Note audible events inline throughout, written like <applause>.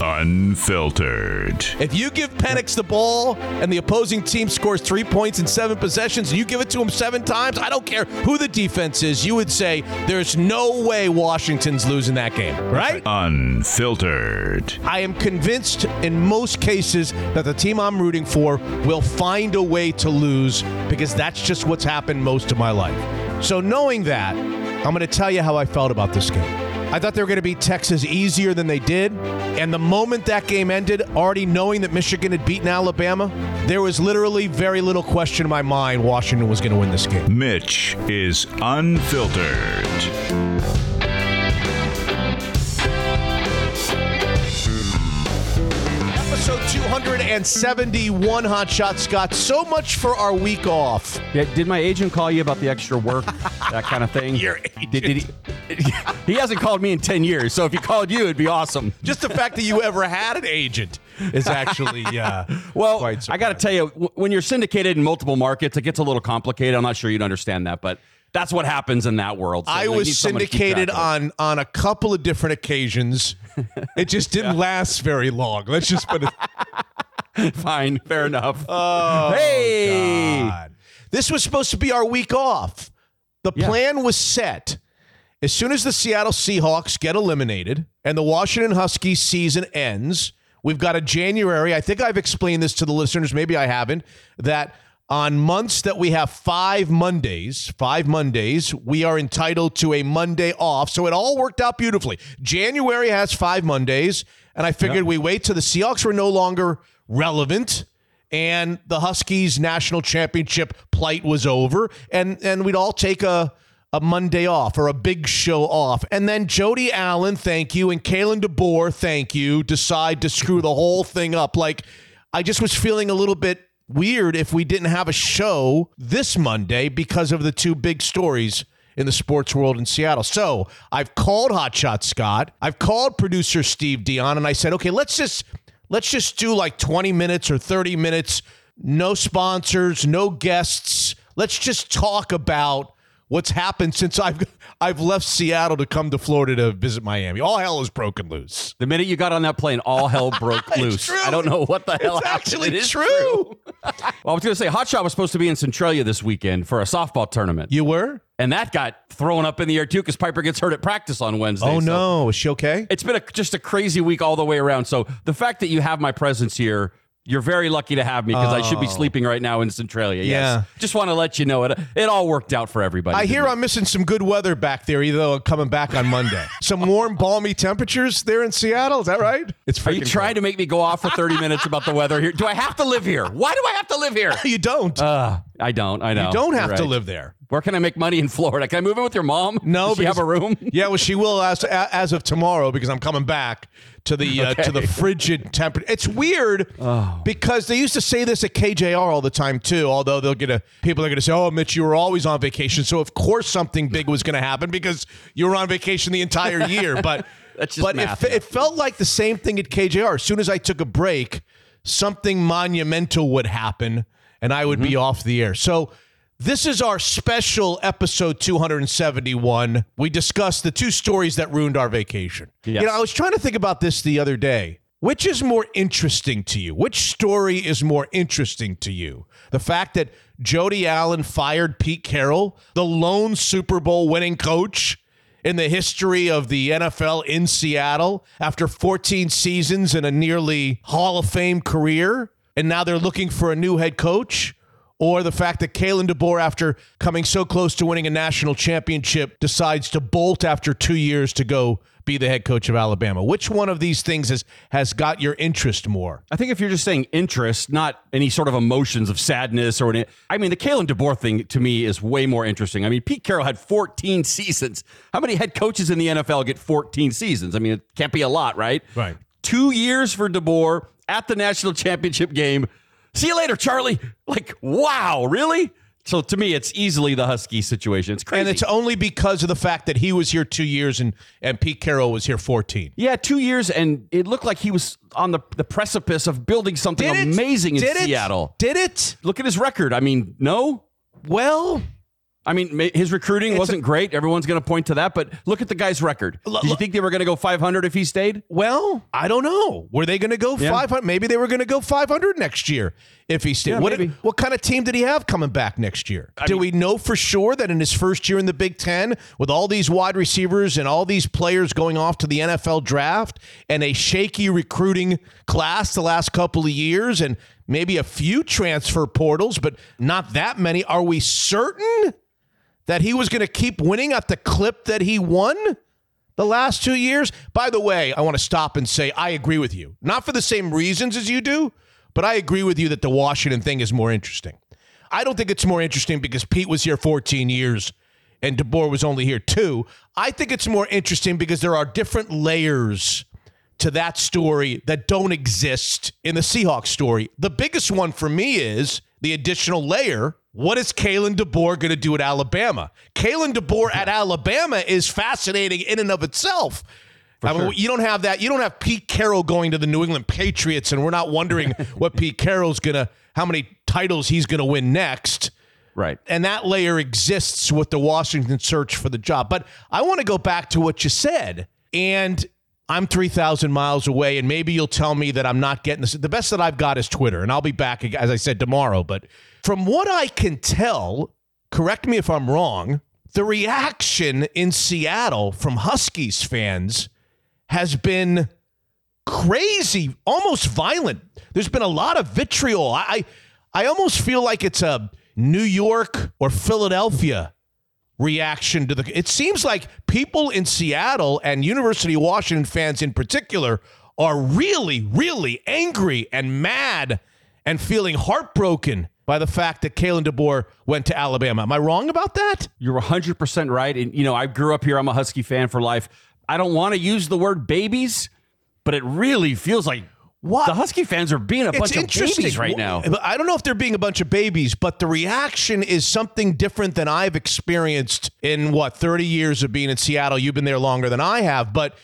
Unfiltered. If you give Penix the ball and the opposing team scores three points in seven possessions and you give it to him seven times, I don't care who the defense is, you would say there's no way Washington's losing that game, right? Unfiltered. I am convinced in most cases that the team I'm rooting for will find a way to lose because that's just what's happened most of my life. So, knowing that, I'm going to tell you how I felt about this game. I thought they were going to beat Texas easier than they did. And the moment that game ended, already knowing that Michigan had beaten Alabama, there was literally very little question in my mind Washington was going to win this game. Mitch is unfiltered. Episode 271 Hot shots, Scott. So much for our week off. Yeah, did my agent call you about the extra work, <laughs> that kind of thing? Your Did, did he, <laughs> he hasn't called me in 10 years, so if he called you, it'd be awesome. Just the fact that you ever had an agent is actually uh, <laughs> Well, I got to tell you, when you're syndicated in multiple markets, it gets a little complicated. I'm not sure you'd understand that, but that's what happens in that world. So I was need someone to keep syndicated track of it. on on a couple of different occasions. It just didn't last very long. Let's just put it. <laughs> Fine, fair enough. Oh, hey! God. This was supposed to be our week off. The Yeah. plan was set. As soon as the Seattle Seahawks get eliminated and the Washington Huskies season ends, we've got a January. I think I've explained this to the listeners, maybe I haven't, that on months that we have five Mondays, five Mondays, we are entitled to a Monday off. So it all worked out beautifully. January has five Mondays, and I figured we wait till the Seahawks were no longer relevant and the Huskies national championship plight was over and and we'd all take a a Monday off or a big show off. And then Jody Allen, thank you, and Kalen DeBoer, thank you, decide to screw the whole thing up. Like I just was feeling a little bit weird if we didn't have a show this Monday because of the two big stories in the sports world in Seattle. So I've called Hotshot Scott. I've called producer Steve Dion, and I said, okay, let's just let's just do like 20 minutes or 30 minutes, no sponsors, no guests. Let's just talk about what's happened since I've I've left Seattle to come to Florida to visit Miami. All hell is broken loose. The minute you got on that plane, all hell broke <laughs> loose. true. I don't know what the hell It's happened. actually It is true. Well, I was going to say, Hot Shot was supposed to be in Centralia this weekend for a softball tournament. You were? and that got thrown up in the air too because Piper gets hurt at practice on Wednesday. Oh So no, is she okay? It's been a, just a crazy week all the way around. So the fact that you have my presence here, you're very lucky to have me because I should be sleeping right now in Centralia. Yes. Yeah. Just want to let you know it. It all worked out for everybody. I hear it? I'm missing some good weather back there, even though coming back on Monday. <laughs> some warm, balmy temperatures there in Seattle. Is that right? It's Are you trying to make me go off for 30 <laughs> minutes about the weather here? Do I have to live here? Why do I have to live here? <laughs> You don't. Uh, I don't. I know. you don't have You're to live there. Where can I make money in Florida? Can I move in with your mom? No, Does she have a room? <laughs> Yeah, well, she will as as of tomorrow because I'm coming back to the uh, to the frigid temperature. It's weird Oh. because they used to say this at KJR all the time too. Although they'll get a people are going to say, "Oh, Mitch, you were always on vacation," so of course something big was going to happen because you were on vacation the entire year. <laughs> But That's just but math, it, it felt like the same thing at KJR. As soon as I took a break, something monumental would happen, and I would be Mm-hmm. off the air. So. This is our special episode 271. We discussed the two stories that ruined our vacation. Yes. You know, I was trying to think about this the other day. Which is more interesting to you? Which story is more interesting to you? The fact that Jody Allen fired Pete Carroll, the lone Super Bowl winning coach in the history of the NFL in Seattle after 14 seasons and a nearly Hall of Fame career, and now they're looking for a new head coach? Or the fact that Kalen DeBoer, after coming so close to winning a national championship, decides to bolt after two years to go be the head coach of Alabama. Which one of these things has, has got your interest more? I think if you're just saying interest, not any sort of emotions of sadness or any, I mean, the Kalen DeBoer thing to me is way more interesting. I mean, Pete Carroll had 14 seasons. How many head coaches in the NFL get 14 seasons? I mean, it can't be a lot, right? Right. Two years for DeBoer at the national championship game. See you later, Charlie. Like, wow, really? So to me, it's easily the Husky situation. It's crazy. And it's only because of the fact that he was here two years and, and Pete Carroll was here 14. Yeah, two years, and it looked like he was on the, the precipice of building something Did it? amazing in Did it? Seattle. Did it? Look at his record. I mean, no? Well, I mean, his recruiting It's wasn't a- great. Everyone's going to point to that, but look at the guy's record. Did you think they were going to go 500 if he stayed? Well, I don't know. Were they going to go Yeah. 500? Maybe they were going to go 500 next year if he stayed. Yeah, what, maybe. what kind of team did he have coming back next year? Do mean- we know for sure that in his first year in the Big Ten, with all these wide receivers and all these players going off to the NFL draft and a shaky recruiting class the last couple of years and maybe a few transfer portals, but not that many, are we certain that he was going to keep winning at the clip that he won? the last two years. By the way, I want to stop and say I agree with you. Not for the same reasons as you do, but I agree with you that the Washington thing is more interesting. I don't think it's more interesting because Pete was here 14 years and DeBoer was only here two. I think it's more interesting because there are different layers to that story that don't exist in the Seahawks story. The biggest one for me is the additional layer. What is Kalen DeBoer going to do at Alabama? Kalen DeBoer at Alabama is fascinating in and of itself. I mean, you don't have that. You don't have Pete Carroll going to the New England Patriots, and we're not wondering <laughs> what Pete Carroll's going to, how many titles he's going to win next Right. and that layer exists with the Washington search for the job. But I want to go back to what you said, and I'm 3,000 miles away, and maybe you'll tell me that I'm not getting this. The best that I've got is Twitter, and I'll be back, as I said, tomorrow. But from what I can tell, correct me if I'm wrong, the reaction in Seattle from Huskies fans has been crazy, almost violent. There's been a lot of vitriol. I, I, almost feel like it's a New York or Philadelphia reaction to the. It seems like people in Seattle and University of Washington fans in particular are really, really angry and mad and feeling heartbroken by the fact that Kalen DeBoer went to Alabama. Am I wrong about that? You're 100% right. And, you know, I grew up here. I'm a Husky fan for life. I don't want to use the word babies, but it really feels like What? the Husky fans are being a bunch of babies right now. I don't know if they're being a bunch of babies, but the reaction is something different than I've experienced in what 30 years of being in Seattle. You've been there longer than I have, but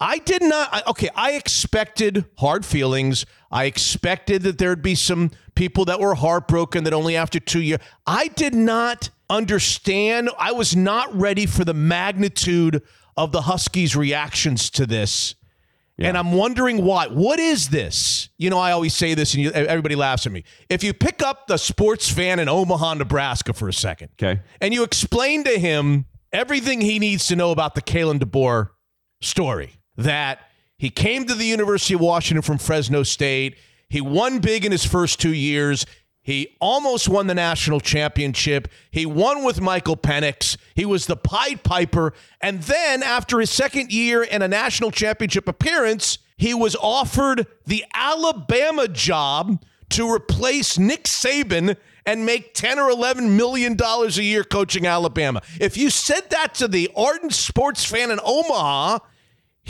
I did not. I- Okay, I expected hard feelings. I expected that there'd be some people that were heartbroken that only after two years. I did not understand. I was not ready for the magnitude of the Huskies' reactions to this. And I'm wondering why. What is this? You know, I always say this, and you, everybody laughs at me. If you pick up the sports fan in Omaha, Nebraska for a second, Okay. and you explain to him everything he needs to know about the Kalen DeBoer story, that he came to the University of Washington from Fresno State, he won big in his first two years. He almost won the national championship. He won with Michael Penix. He was the Pied Piper. And then, after his second year and a national championship appearance, he was offered the Alabama job to replace Nick Saban and make 10 or 11 million dollars a year coaching Alabama. If you said that to the ardent sports fan in Omaha,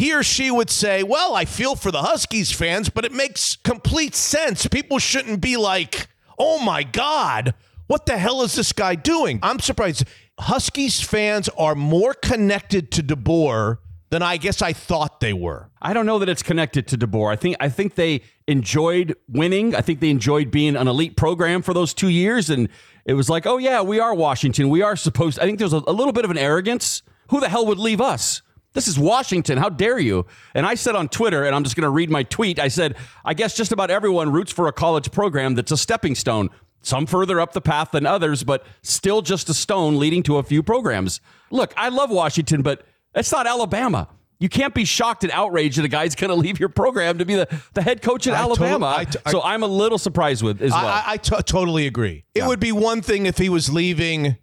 he or she would say, Well, I feel for the Huskies fans, but it makes complete sense. People shouldn't be like, Oh my God, what the hell is this guy doing? I'm surprised. Huskies fans are more connected to DeBoer than I guess I thought they were. I don't know that it's connected to DeBoer. I think I think they enjoyed winning. I think they enjoyed being an elite program for those two years, and it was like, oh yeah, we are Washington. We are supposed. I think there's a, a little bit of an arrogance. Who the hell would leave us? This is Washington. How dare you? And I said on Twitter, and I'm just going to read my tweet. I said, I guess just about everyone roots for a college program that's a stepping stone. Some further up the path than others, but still just a stone leading to a few programs. Look, I love Washington, but it's not Alabama. You can't be shocked and outraged that a guy's going to leave your program to be the, the head coach at I Alabama. T- so I'm a little surprised with as well. I, I, to- totally agree. It would be one thing if he was leaving.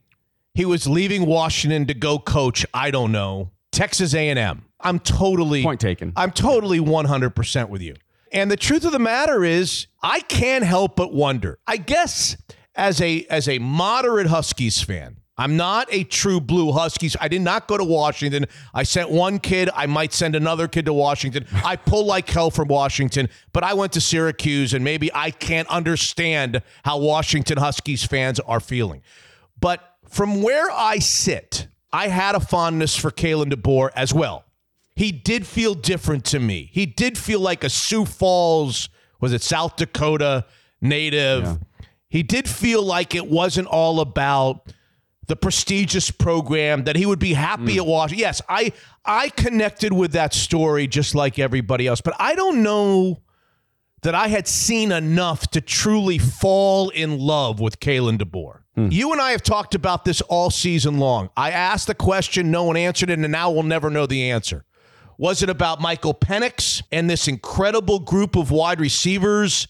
He was leaving Washington to go coach. I don't know Texas A&M. I'm totally Point taken. I'm totally 100 percent with you. And the truth of the matter is, I can't help but wonder. I guess as a as a moderate Huskies fan. I'm not a true blue Huskies. I did not go to Washington. I sent one kid. I might send another kid to Washington. I pull like hell from Washington, but I went to Syracuse, and maybe I can't understand how Washington Huskies fans are feeling. But from where I sit, I had a fondness for Kalen DeBoer as well. He did feel different to me. He did feel like a Sioux Falls, was it South Dakota native? He did feel like it wasn't all about the prestigious program, that he would be happy Mm. at Washington. Yes, I I connected with that story just like everybody else, but I don't know that I had seen enough to truly fall in love with Kalen DeBoer. Hmm. You and I have talked about this all season long. I asked the question, no one answered it, and now we'll never know the answer. Was it about Michael Penix and this incredible group of wide receivers,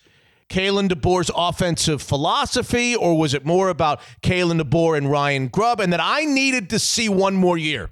Kalen DeBoer's offensive philosophy, or was it more about Kalen DeBoer and Ryan Grubb? And that I needed to see one more year.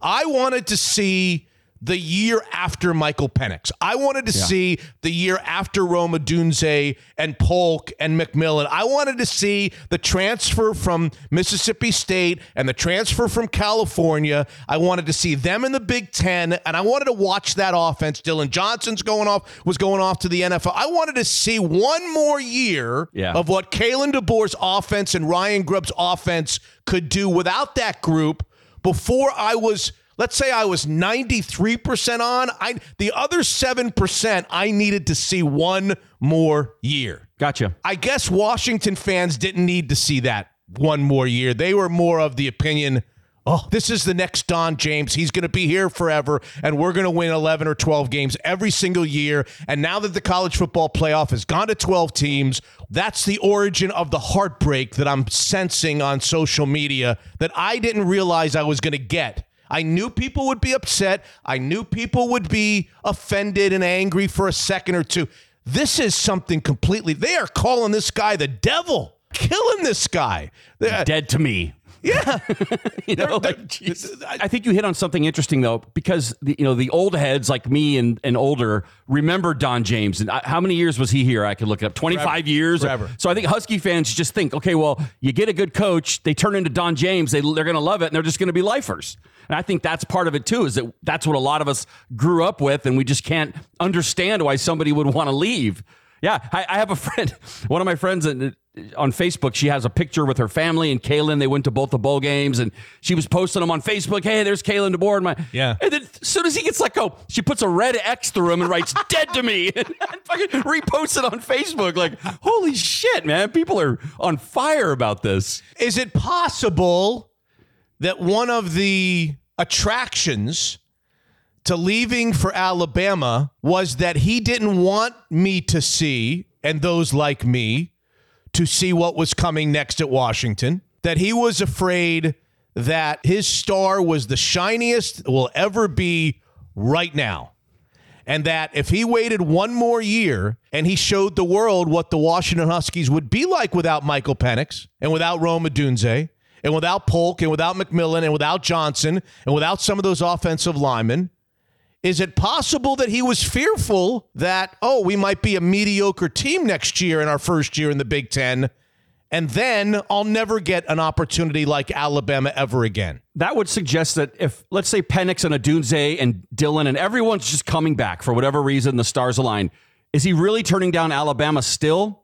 I wanted to see the year after Michael Penix. I wanted to see the year after Rome Odunze and Polk and McMillan. I wanted to see the transfer from Mississippi State and the transfer from California. I wanted to see them in the Big Ten, and I wanted to watch that offense. Dillon Johnson's going off was going off to the NFL. I wanted to see one more year Yeah. of what Kalen DeBoer's offense and Ryan Grubb's offense could do without that group before I was let's say I was 93% on, I the other 7% I needed to see one more year. Gotcha. I guess Washington fans didn't need to see that one more year. They were more of the opinion, oh, this is the next Don James. He's going to be here forever, and we're going to win 11 or 12 games every single year. And now that the college football playoff has gone to 12 teams, that's the origin of the heartbreak that I'm sensing on social media that I didn't realize I was going to get. I knew people would be upset. I knew people would be offended and angry for a second or two. This is something completely. They are calling this guy the devil, killing this guy. Dead to me. Yeah. <laughs> you know, like, jeez. I think you hit on something interesting though, because the, you know the old heads like me and, and older remember Don James. And I, how many years was he here? I could look it up. Twenty five years. Forever. So I think Husky fans just think, okay, well, you get a good coach, they turn into Don James, they they're going to love it, and they're just going to be lifers. And I think that's part of it too. Is that that's what a lot of us grew up with, and we just can't understand why somebody would want to leave. Yeah, I, I have a <laughs> friend. One of my friends on Facebook. She has a picture with her family and Kalen. They went to both the bowl games, and she was posting them on Facebook. Hey, there's Kalen DeBoer. And my Yeah. And then as soon as he gets let go, she puts a red X through him and writes <laughs> "dead to me" <laughs> and fucking reposts it on Facebook. Like, holy shit, man! People are on fire about this. Is it possible that one of the attractions to leaving for Alabama was that he didn't want me to see, and those like me, to see what was coming next at Washington? That he was afraid that his star was the shiniest will ever be right now. And that if he waited one more year and he showed the world what the Washington Huskies would be like without Michael Penix and without Rome Odunze and without Polk and without McMillan and without Johnson and without some of those offensive linemen, is it possible that he was fearful that, oh, we might be a mediocre team next year in our first year in the Big Ten, and then I'll never get an opportunity like Alabama ever again? That would suggest that if, let's say, Penix and Odunze and Dillon and everyone's just coming back for whatever reason, the stars align, is he really turning down Alabama still?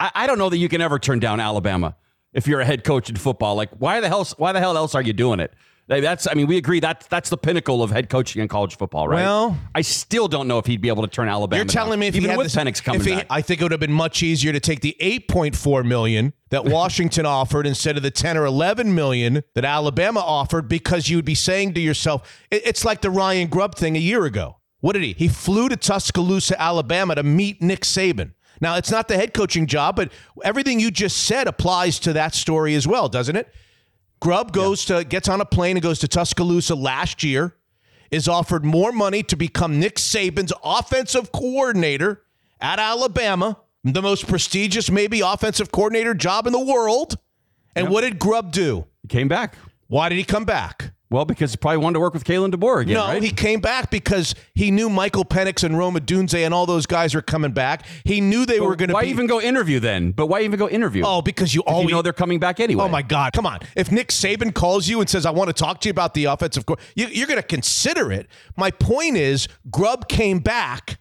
I, I don't know that you can ever turn down Alabama if you're a head coach in football. Like, why the hell? Why the hell else are you doing it? That's, I mean, we agree that that's the pinnacle of head coaching in college football, right? Well- I still don't know if he'd be able to turn Alabama. You're telling down, me if even he had with this, Penix coming if he- back, I think it would have been much easier to take the 8.4 million that <laughs> Washington offered instead of the 10 or 11 million that Alabama offered because you would be saying to yourself, it- it's like the Ryan Grubb thing a year ago. What did he? He flew to Tuscaloosa, Alabama to meet Nick Saban. Now, it's not the head coaching job, but everything you just said applies to that story as well, doesn't it? Grubb goes to gets on a plane and goes to Tuscaloosa last year, is offered more money to become Nick Saban's offensive coordinator at Alabama, the most prestigious maybe offensive coordinator job in the world. And what did Grubb do? he came back. Why did he come back? Well, because he probably wanted to work with Kalen DeBoer again, no, right? he came back because he knew Michael Penix and Rome Odunze and all those guys are coming back. He knew they were going to why be. even go interview then? But why even go interview? oh, because you always you know they're coming back anyway. Oh my God! Come on. If Nick Saban calls you and says, "I want to talk to you about the offensive court," you, you're going to consider it. My point is, Grubb came back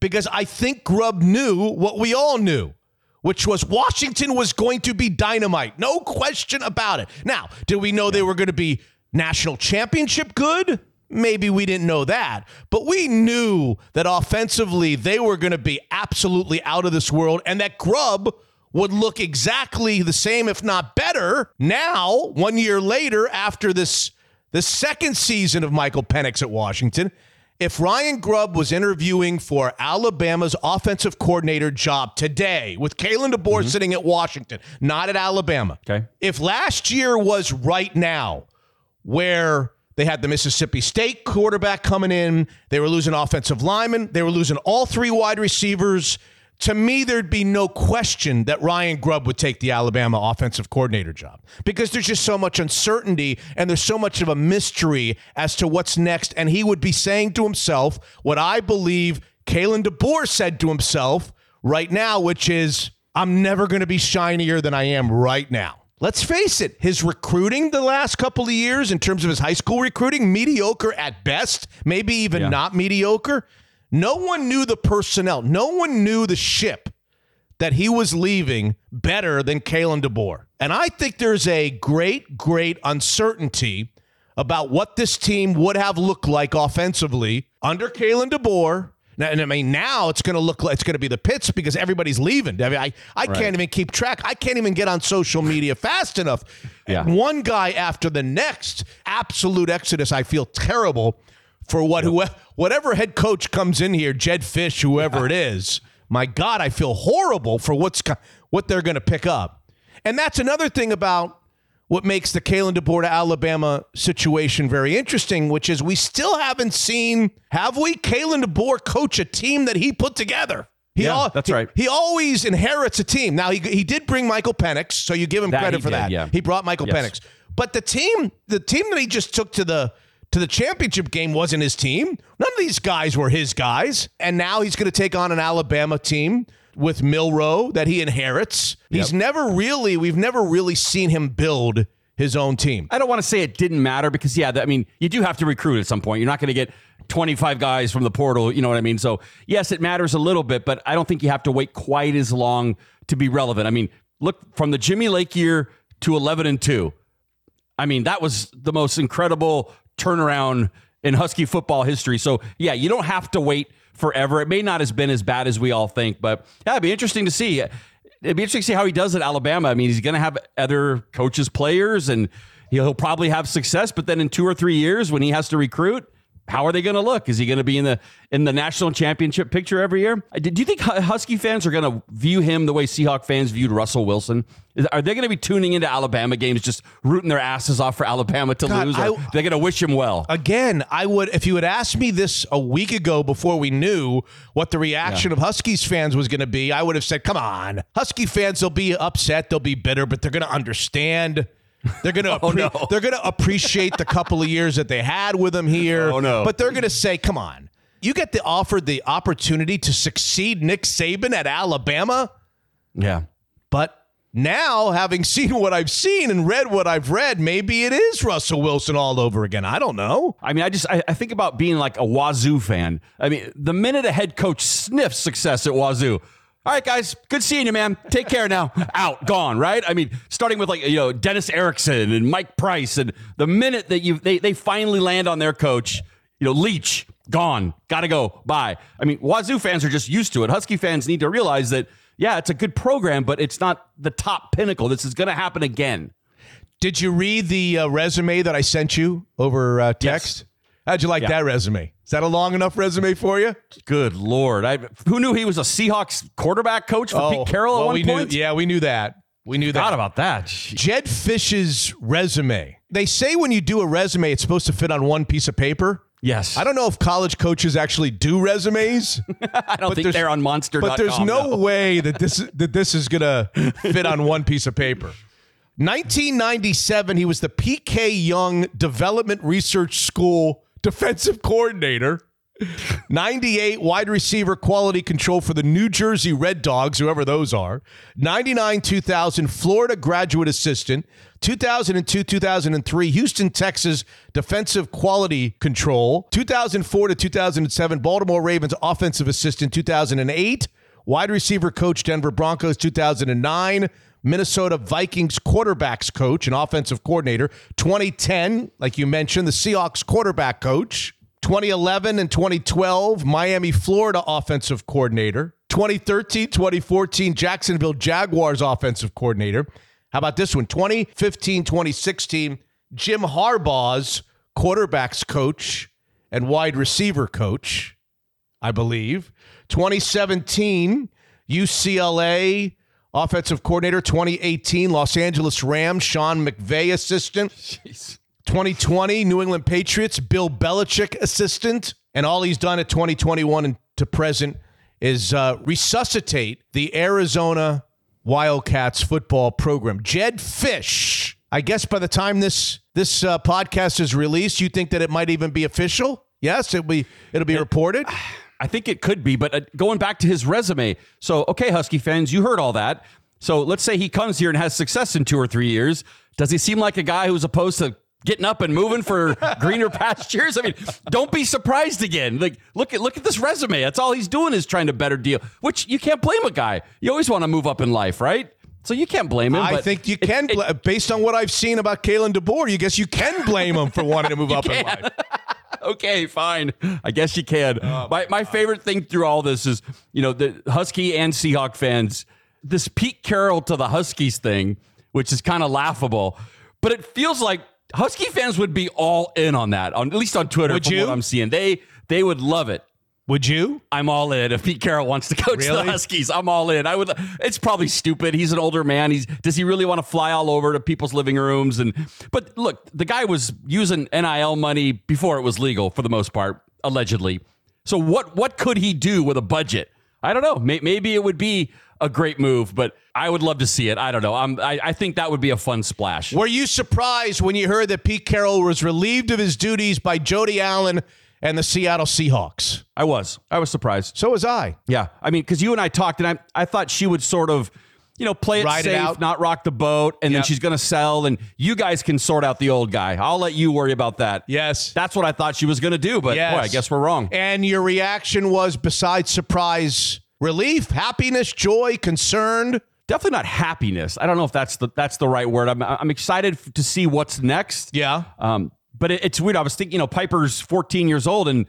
because I think Grubb knew what we all knew, which was Washington was going to be dynamite, no question about it. Now, did we know they were going to be national championship good? Maybe we didn't know that, but we knew that offensively they were going to be absolutely out of this world, and that Grubb would look exactly the same, if not better, now, one year later, after this the second season of Michael Penix at Washington. If Ryan Grubb was interviewing for Alabama's offensive coordinator job today with Kalen DeBoer mm-hmm. sitting at Washington, not at Alabama. Okay. If last year was right now, where they had the Mississippi State quarterback coming in, they were losing offensive linemen, they were losing all three wide receivers to me, there'd be no question that Ryan Grubb would take the Alabama offensive coordinator job because there's just so much uncertainty and there's so much of a mystery as to what's next. And he would be saying to himself what I believe Kalen DeBoer said to himself right now, which is, I'm never going to be shinier than I am right now. Let's face it, his recruiting the last couple of years in terms of his high school recruiting, mediocre at best, maybe even yeah. not mediocre. No one knew the personnel. No one knew the ship that he was leaving better than Kalen DeBoer. And I think there's a great, great uncertainty about what this team would have looked like offensively under Kalen DeBoer. And I mean, now it's going to look like it's going to be the pits because everybody's leaving. I mean, I, I right. can't even keep track. I can't even get on social media fast enough. Yeah. One guy after the next, absolute exodus. I feel terrible for what who, whatever head coach comes in here, Jedd Fisch, whoever yeah. it is. My God, I feel horrible for what's what they're going to pick up. And that's another thing about what makes the Kalen DeBoer to Alabama situation very interesting, which is we still haven't seen, have we, Kalen DeBoer coach a team that he put together. He yeah, al- that's right. He, he, always inherits a team. Now he, he did bring Michael Penix, so you give him that credit for did, that. Yeah. He brought Michael yes. Penix, but the team, the team that he just took to the to the championship game wasn't his team. None of these guys were his guys. And now he's going to take on an Alabama team with Milroe that he inherits. Yep. He's never really, we've never really seen him build his own team. I don't want to say it didn't matter because, yeah, I mean, you do have to recruit at some point. You're not going to get 25 guys from the portal, you know what I mean? So, yes, it matters a little bit, but I don't think you have to wait quite as long to be relevant. I mean, look from the Jimmy Lake year to 11 and 2. I mean, that was the most incredible turnaround in Husky football history. So, yeah, you don't have to wait forever. It may not have been as bad as we all think, but yeah, it'd be interesting to see. It'd be interesting to see how he does at Alabama. I mean, he's going to have other coaches, players, and he'll probably have success. But then in two or three years, when he has to recruit, how are they going to look? Is he going to be in the in the national championship picture every year? Uh, do you think Husky fans are going to view him the way Seahawk fans viewed Russell Wilson? Are they going to be tuning into Alabama games, just rooting their asses off for Alabama to God, lose? Or I, they're going to wish him well. Again, I would if you had asked me this a week ago before we knew what the reaction yeah. of Huskies fans was going to be. I would have said, "Come on, Husky fans, they'll be upset, they'll be bitter, but they're going to understand." They're gonna <laughs> oh, no. they're gonna appreciate the couple of years that they had with him here. Oh no! But they're gonna say, "Come on, you get the offered the opportunity to succeed Nick Saban at Alabama." Yeah, but now having seen what I've seen and read what I've read, maybe it is Russell Wilson all over again. I don't know. I mean, I just I, I think about being like a Wazoo fan. I mean, the minute a head coach sniffs success at Wazoo all right, guys, good seeing you, man. Take care now. Out, gone, right? I mean, starting with like, you know, Dennis Erickson and Mike Price. And the minute that you they, they finally land on their coach, you know, Leach, gone, gotta go, bye. I mean, Wazoo fans are just used to it. Husky fans need to realize that, yeah, it's a good program, but it's not the top pinnacle. This is going to happen again. Did you read the uh, resume that I sent you over uh, text? Yes. How'd you like yeah. that resume? Is that a long enough resume for you? Good lord! I, who knew he was a Seahawks quarterback coach for oh, Pete Carroll well, at one we point? Knew, yeah, we knew that. We knew Forgot that. about that. Jedd Fisch's resume. They say when you do a resume, it's supposed to fit on one piece of paper. Yes. I don't know if college coaches actually do resumes. <laughs> I don't think they're on monster. But there's no, no way that this that this is gonna fit on one piece of paper. 1997, he was the PK Yonge Development Research School defensive coordinator. 98 wide receiver quality control for the New Jersey Red Dogs, whoever those are. 99 2000 Florida graduate assistant. 2002 2003 Houston, Texas defensive quality control. 2004 to 2007 Baltimore Ravens offensive assistant. 2008 wide receiver coach Denver Broncos. 2009 Minnesota Vikings quarterbacks coach and offensive coordinator. 2010, like you mentioned, the Seahawks quarterback coach. 2011 and 2012, Miami, Florida offensive coordinator. 2013 2014 Jacksonville Jaguars offensive coordinator. How about this one? 2015 2016 Jim Harbaugh's quarterbacks coach and wide receiver coach, I believe. 2017 UCLA offensive coordinator. 2018 Los Angeles Rams Sean McVay assistant. Jeez. 2020 New England Patriots Bill Belichick assistant, and all he's done at 2021 and to present is uh, resuscitate the Arizona Wildcats football program. Jedd Fisch. I guess by the time this this uh, podcast is released, you think that it might even be official? Yes, it'll be it'll be reported. I think it could be, but uh, going back to his resume. So, okay, Husky fans, you heard all that. So let's say he comes here and has success in two or three years. Does he seem like a guy who's opposed to getting up and moving for <laughs> greener pastures? I mean, don't be surprised again. Like, look at look at this resume. That's all he's doing is trying to better deal. Which you can't blame a guy. You always want to move up in life, right? So you can't blame him. I think you it- can, it- bla- based on what I've seen about Kalen DeBoer, you guess you can blame him for wanting to move <laughs> up in life. Okay, fine. I guess you can. Oh, my my favorite thing through all this is, you know, the Husky and Seahawk fans, this Pete Carroll to the Huskies thing, which is kind of laughable, but it feels like Husky fans would be all in on that. On at least on Twitter, Would from you? what I'm seeing, they they would love it. Would you? I'm all in. If Pete Carroll wants to coach Really? the Huskies, I'm all in. I would. It's probably stupid. He's an older man. He's does he really want to fly all over to people's living rooms? And but look, the guy was using NIL money before it was legal for the most part, allegedly. So what what could he do with a budget? I don't know. Maybe it would be a great move, but I would love to see it. I don't know. I'm, I, I think that would be a fun splash. Were you surprised when you heard that Pete Carroll was relieved of his duties by Jody Allen and the Seattle Seahawks? I was. I was surprised. So was I. Yeah, I mean, because you and I talked, and I, I thought she would sort of, you know, play it Ride it safe, out. not rock the boat, and then she's going to sell, and you guys can sort out the old guy. I'll let you worry about that. Yes. That's what I thought she was going to do, but Yes. boy, I guess we're wrong. And your reaction was, besides surprise, relief, happiness, joy, concerned. Definitely not happiness. I don't know if that's the that's the right word. I'm I'm excited f- to see what's next. Yeah. Um, but it, it's weird. I was thinking, you know, Piper's 14 years old, and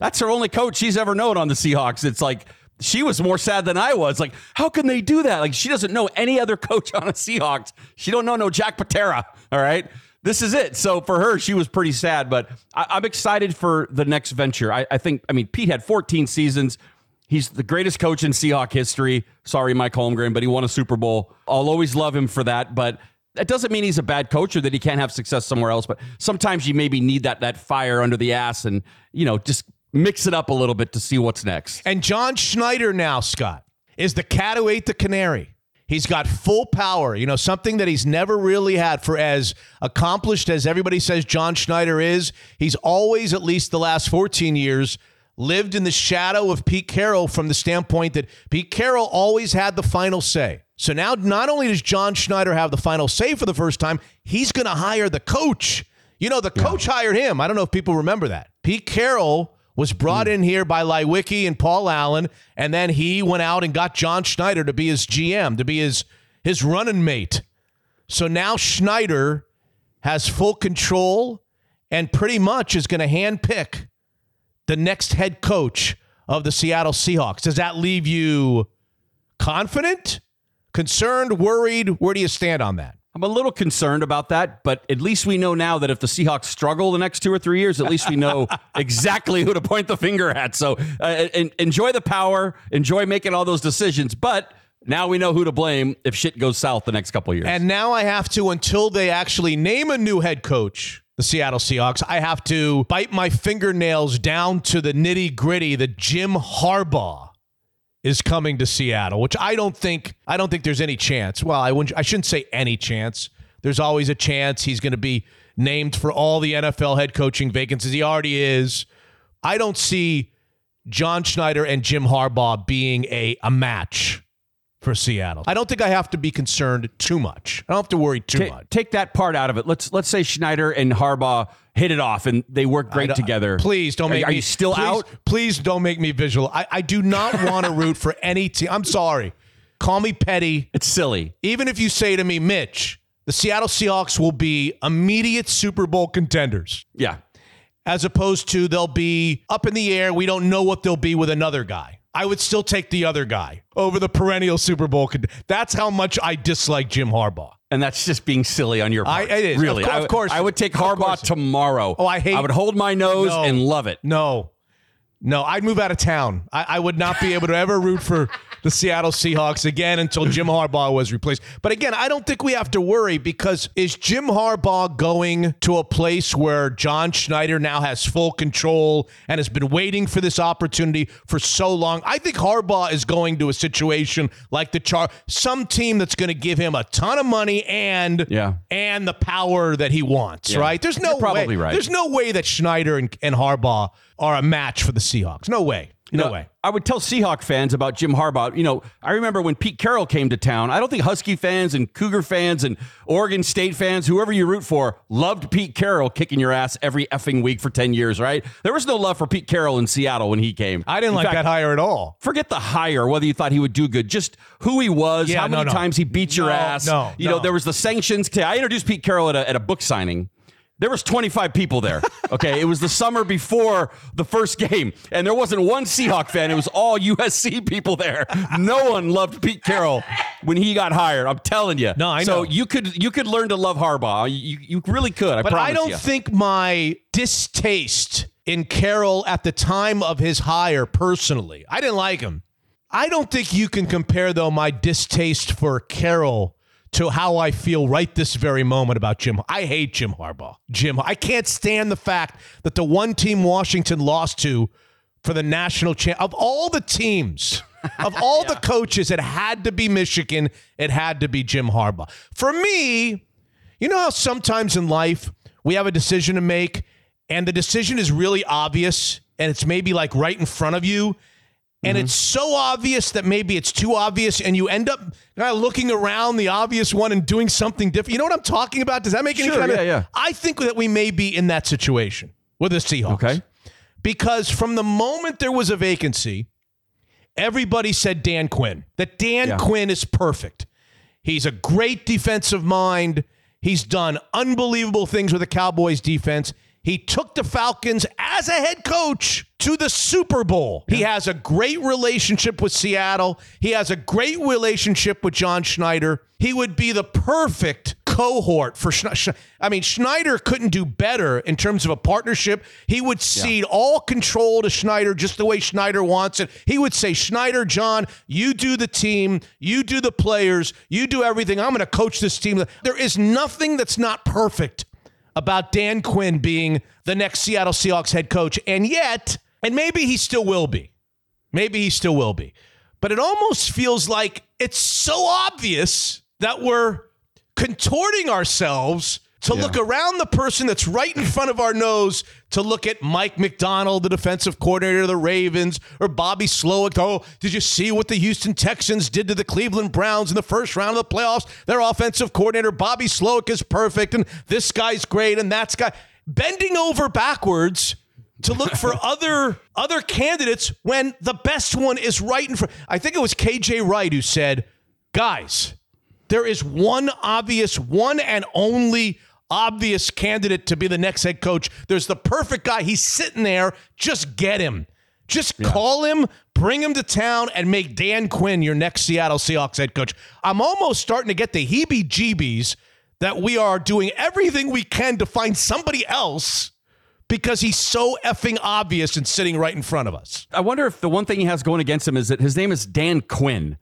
that's her only coach she's ever known on the Seahawks. It's like she was more sad than I was. Like, how can they do that? Like, she doesn't know any other <laughs> coach on a Seahawks. She don't know no Jack Patera. All right. This is it. So for her, she was pretty sad, but I, I'm excited for the next venture. I, I think, I mean, Pete had 14 seasons. He's the greatest coach in Seahawk history. Sorry, Mike Holmgren, but he won a Super Bowl. I'll always love him for that. But that doesn't mean he's a bad coach or that he can't have success somewhere else. But sometimes you maybe need that that fire under the ass and you know just mix it up a little bit to see what's next. And John Schneider now, Scott, is the cat who ate the canary. He's got full power, you know, something that he's never really had for as accomplished as everybody says John Schneider is. He's always, at least the last 14 years, lived in the shadow of Pete Carroll from the standpoint that Pete Carroll always had the final say. So now, not only does John Schneider have the final say for the first time, he's going to hire the coach. You know, the coach hired him. I don't know if people remember that. Pete Carroll was brought hmm. in here by Leiweke and Paul Allen, and then he went out and got John Schneider to be his GM, to be his his running mate. So now Schneider has full control and pretty much is going to handpick the next head coach of the Seattle Seahawks. Does that leave you confident, concerned, worried? Where do you stand on that? I'm a little concerned about that, but at least we know now that if the Seahawks struggle the next two or three years, at least we know <laughs> exactly who to point the finger at. So uh, en- enjoy the power, enjoy making all those decisions, but now we know who to blame if shit goes south the next couple of years. And now I have to, until they actually name a new head coach, the Seattle Seahawks, I have to bite my fingernails down to the nitty gritty the Jim Harbaugh is coming to Seattle, which I don't think I don't think there's any chance. Well, I wouldn't I shouldn't say any chance. There's always a chance he's going to be named for all the NFL head coaching vacancies. He already is. I don't see John Schneider and Jim Harbaugh being a, a match for Seattle. I don't think I have to be concerned too much. I don't have to worry too Ta- much. take that part out of it. Let's let's say Schneider and Harbaugh hit it off and they work great together. Please don't make are me. Are you still please- out? Please don't make me visual. I, I do not want to <laughs> root for any team. I'm sorry. Call me petty. It's silly. Even if you say to me, Mitch, the Seattle Seahawks will be immediate Super Bowl contenders, Yeah. as opposed to they'll be up in the air. We don't know what they'll be with another guy. I would still take the other guy over the perennial Super Bowl. Con- That's how much I dislike Jim Harbaugh. And that's just being silly on your I- part. it is. Of Really. cour- I of course. I would take Of Harbaugh tomorrow. Oh, I hate- I would hold my nose No. and love it. No, no, I'd move out of town. I, I would not be able to ever root for the Seattle Seahawks again until Jim Harbaugh was replaced. But again, I don't think we have to worry because is Jim Harbaugh going to a place where John Schneider now has full control and has been waiting for this opportunity for so long? I think Harbaugh is going to a situation like the Char, some team that's going to give him a ton of money and Yeah. and the power that he wants. Yeah. Right? There's no You're probably way. right. There's no way that Schneider and, and Harbaugh are a match for the Seahawks. No way. No, know, way. I would tell Seahawk fans about Jim Harbaugh. You know, I remember when Pete Carroll came to town. I don't think Husky fans and Cougar fans and Oregon State fans, whoever you root for, loved Pete Carroll kicking your ass every effing week for 10 years, right? There was no love for Pete Carroll in Seattle when he came. I didn't In like fact, that hire at all. Forget the hire, whether you thought he would do good, just who he was, Yeah, how no, many no. times he beat your ass. no, you know, there was the sanctions. I introduced Pete Carroll at a, at a book signing. There was 25 people there. Okay, it was the summer before the first game, and there wasn't one Seahawk fan. It was all USC people there. No one loved Pete Carroll when he got hired. I'm telling you. No, I so know. you could you could learn to love Harbaugh. You you really could. I But I don't you. think my distaste in Carroll at the time of his hire personally, I didn't like him. I don't think you can compare, though, my distaste for Carroll to how I feel right this very moment about Jim. I hate Jim Harbaugh. Jim, I can't stand the fact that the one team Washington lost to for the national champ of all the teams, <laughs> of all the coaches, it had to be Michigan. It had to be Jim Harbaugh. For me, you know how sometimes in life we have a decision to make and the decision is really obvious and it's maybe like right in front of you and mm-hmm. it's so obvious that maybe it's too obvious and you end up kind of looking around the obvious one and doing something different. You know what I'm talking about? Does that make any Sure, kind of yeah, yeah. I think that we may be in that situation with the Seahawks. Okay. Because from the moment there was a vacancy, everybody said Dan Quinn. That Dan Yeah. Quinn is perfect. He's a great defensive mind. He's done unbelievable things with the Cowboys defense. He took the Falcons as a head coach to the Super Bowl. He has a great relationship with Seattle. He has a great relationship with John Schneider. He would be the perfect cohort for Schneider. I mean, Schneider couldn't do better in terms of a partnership. He would cede all control to Schneider just the way Schneider wants it. He would say, Schneider, John, you do the team, you do the players, you do everything. I'm going to coach this team. There is nothing that's not perfect about Dan Quinn being the next Seattle Seahawks head coach. And yet, and maybe he still will be. Maybe he still will be. But it almost feels like it's so obvious that we're contorting ourselves to look around the person that's right in front of our nose to look at Mike Macdonald, the defensive coordinator of the Ravens, or Bobby Slowik. Oh, did you see what the Houston Texans did to the Cleveland Browns in the first round of the playoffs? Their offensive coordinator, Bobby Slowik, is perfect, and this guy's great, and that's guy bending over backwards to look for <laughs> other other candidates when the best one is right in front. I think it was KJ Wright who said, "Guys, there is one obvious, one and only obvious candidate to be the next head coach. There's the perfect guy. He's sitting there. Just get him. Just call him, bring him to town, and make Dan Quinn your next Seattle Seahawks head coach. I'm almost starting to get the heebie jeebies that we are doing everything we can to find somebody else because he's so effing obvious and sitting right in front of us. I wonder if the one thing he has going against him is that his name is Dan Quinn.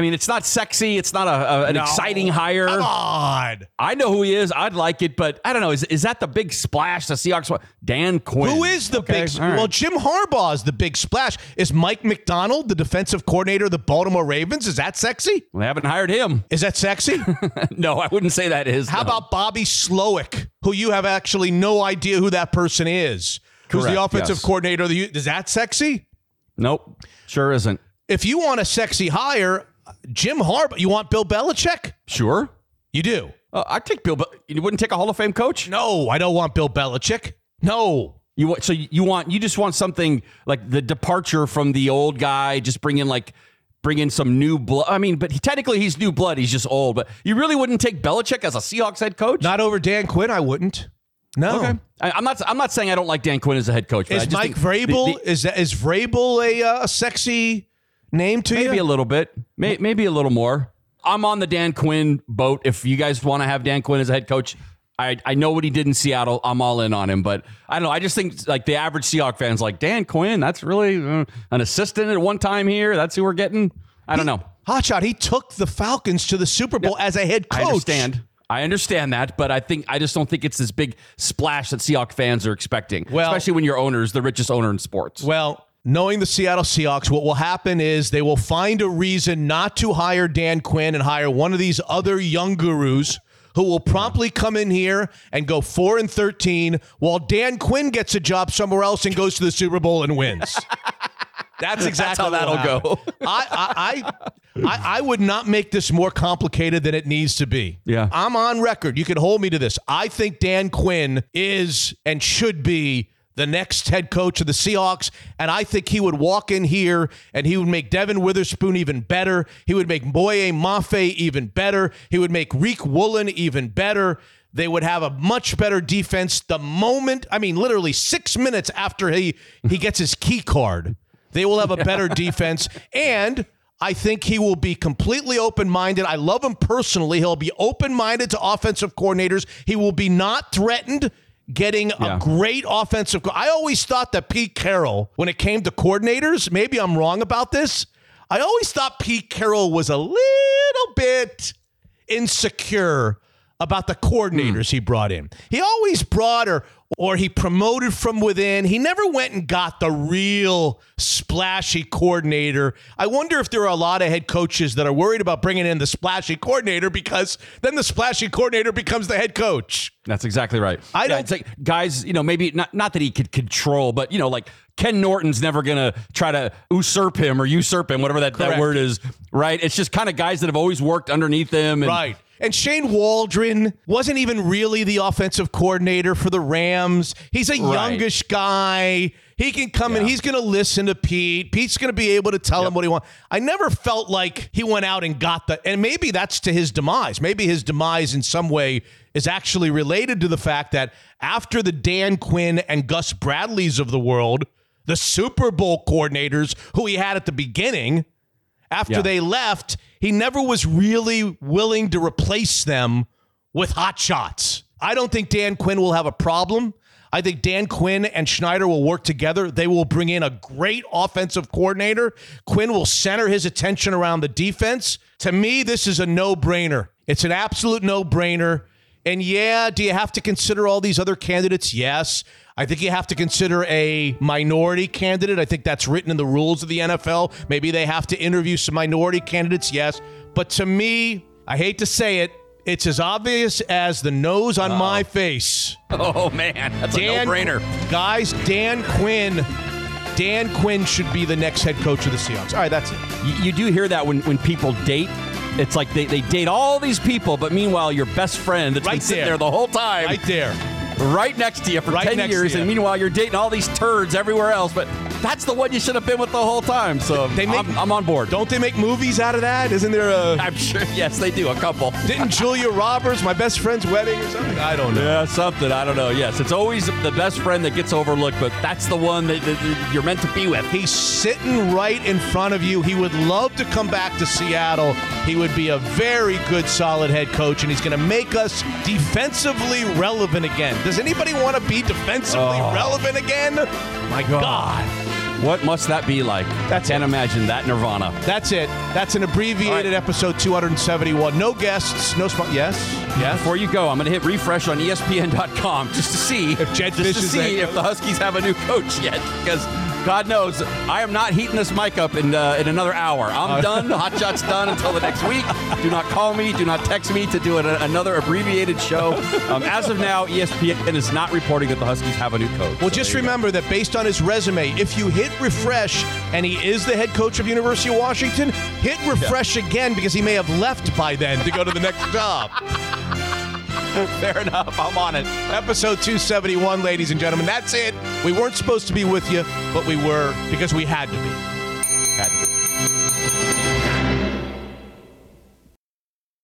I mean, it's not sexy. It's not a, a- an No. exciting hire. Come on. I know who he is. I'd like it, but I don't know. Is, is that the big splash the Seahawks want? Dan Quinn. Who is the Okay, big? right. Well, Jim Harbaugh is the big splash. Is Mike Macdonald the defensive coordinator of the Baltimore Ravens? Is that sexy? Well, they haven't hired him. Is that sexy? <laughs> no, I wouldn't say that is. How no. about Bobby Slowik, who you have actually no idea who that person is? Who's the offensive yes. coordinator of the? Is that sexy? Nope. Sure isn't. If you want a sexy hire, Jim Harbaugh. You want Bill Belichick? Sure. You do. Uh, I'd take Bill, but you wouldn't take a Hall of Fame coach? No, I don't want Bill Belichick. No. You want so you want you just want something like the departure from the old guy, just bring in like bring in some new blood. I mean, but he, technically he's new blood. He's just old. But you really wouldn't take Belichick as a Seahawks head coach? Not over Dan Quinn, I wouldn't. No. Okay. I, I'm not. I'm not saying I don't like Dan Quinn as a head coach. I Is just Mike think the- Vrabel the- is that is Vrabel a uh, a sexy name to maybe you? a little bit, may, maybe a little more. I'm on the Dan Quinn boat. If you guys want to have Dan Quinn as a head coach, I, I know what he did in Seattle. I'm all in on him, but I don't know. I just think like the average Seahawk fans like Dan Quinn. That's really uh, an assistant at one time here. That's who we're getting. I don't know. Hotshot. He took the Falcons to the Super Bowl as a head coach. I understand. I understand that, but I think I just don't think it's this big splash that Seahawk fans are expecting. Well- especially when your owner is the richest owner in sports. Well, knowing the Seattle Seahawks, what will happen is they will find a reason not to hire Dan Quinn and hire one of these other young gurus who will promptly come in here and go 4 and 13 while Dan Quinn gets a job somewhere else and goes to the Super Bowl and wins. <laughs> That's exactly how that'll go. I, I, I, I would not make this more complicated than it needs to be. Yeah. I'm on record. You can hold me to this. I think Dan Quinn is and should be the next head coach of the Seahawks. And I think he would walk in here and he would make Devon Witherspoon even better. He would make Boye Mafe even better. He would make Riq Woolen even better. They would have a much better defense the moment, I mean, literally six minutes after he, he gets his key card. They will have a better <laughs> defense. And I think he will be completely open minded. I love him personally. He'll be open minded to offensive coordinators. He will be not threatened getting Yeah. a great offensive. I always thought that Pete Carroll, when it came to coordinators, maybe I'm wrong about this. I always thought Pete Carroll was a little bit insecure about the coordinators hmm. he brought in. He always brought or or he promoted from within. He never went and got the real splashy coordinator. I wonder if there are a lot of head coaches that are worried about bringing in the splashy coordinator because then the splashy coordinator becomes the head coach. That's exactly right. I Yeah, don't- it's like guys, you know, maybe not not that he could control, but you know, like Ken Norton's never gonna try to usurp him or usurp him, whatever that, that word is, right? It's just kind of guys that have always worked underneath him. And, Right. And Shane Waldron wasn't even really the offensive coordinator for the Rams. He's a Right. youngish guy. He can come and Yeah. he's going to listen to Pete. Pete's going to be able to tell him what he wants. I never felt like he went out and got the, and maybe that's to his demise. Maybe his demise in some way is actually related to the fact that after the Dan Quinn and Gus Bradleys of the world, the Super Bowl coordinators who he had at the beginning, after Yeah. they left, he never was really willing to replace them with hot shots. I don't think Dan Quinn will have a problem. I think Dan Quinn and Schneider will work together. They will bring in a great offensive coordinator. Quinn will center his attention around the defense. To me, this is a no brainer. It's an absolute no brainer. And yeah, do you have to consider all these other candidates? Yes. I think you have to consider a minority candidate. I think that's written in the rules of the NFL. Maybe they have to interview some minority candidates. Yes. But to me, I hate to say it, it's as obvious as the nose on my face. Oh man, that's Dan, a no-brainer. Guys, Dan Quinn. Dan Quinn should be the next head coach of the Seahawks. All right, that's it. You, you do hear that when, when people date. It's like they, they date all these people, but meanwhile, your best friend that's Right been sitting there. there the whole time, Right there. Right next to you for Right 10 years, and meanwhile, you're dating all these turds everywhere else, but that's the one you should have been with the whole time. So They make- I'm, I'm on board. Don't they make movies out of that? Isn't there a. <laughs> I'm sure, yes, they do, a couple. Didn't Julia Roberts, my best friend's wedding or something? I don't know. Yeah, something. I don't know. Yes, it's always the best friend that gets overlooked, but that's the one that, that- that you're meant to be with. He's sitting right in front of you. He would love to come back to Seattle. He would be a very good, solid head coach, and he's going to make us defensively relevant again. Does anybody want to be defensively Oh. relevant again? My oh. God. What must that be like? That's Can't it. imagine that Nirvana. That's it. That's an abbreviated right. episode 271. No guests, no spot. Yes? Yes? Before you go, I'm going to hit refresh on ESPN.com just to see If Jedd just Fisch to see if the Huskies have a new coach yet, because God knows I am not heating this mic up in uh, in another hour. I'm Uh, done. Hot shot's done until the next week. Do not call me. Do not text me to do an, another abbreviated show. Um, as of now, ESPN is not reporting that the Huskies have a new coach. Well, So just you go. remember that based on his resume, if you hit refresh and he is the head coach of University of Washington, hit refresh again because he may have left by then to go to the next job. <laughs> <laughs> Fair enough. I'm on it. Episode 271, ladies and gentlemen. That's it. We weren't supposed to be with you, but we were because we had to be. Had to be.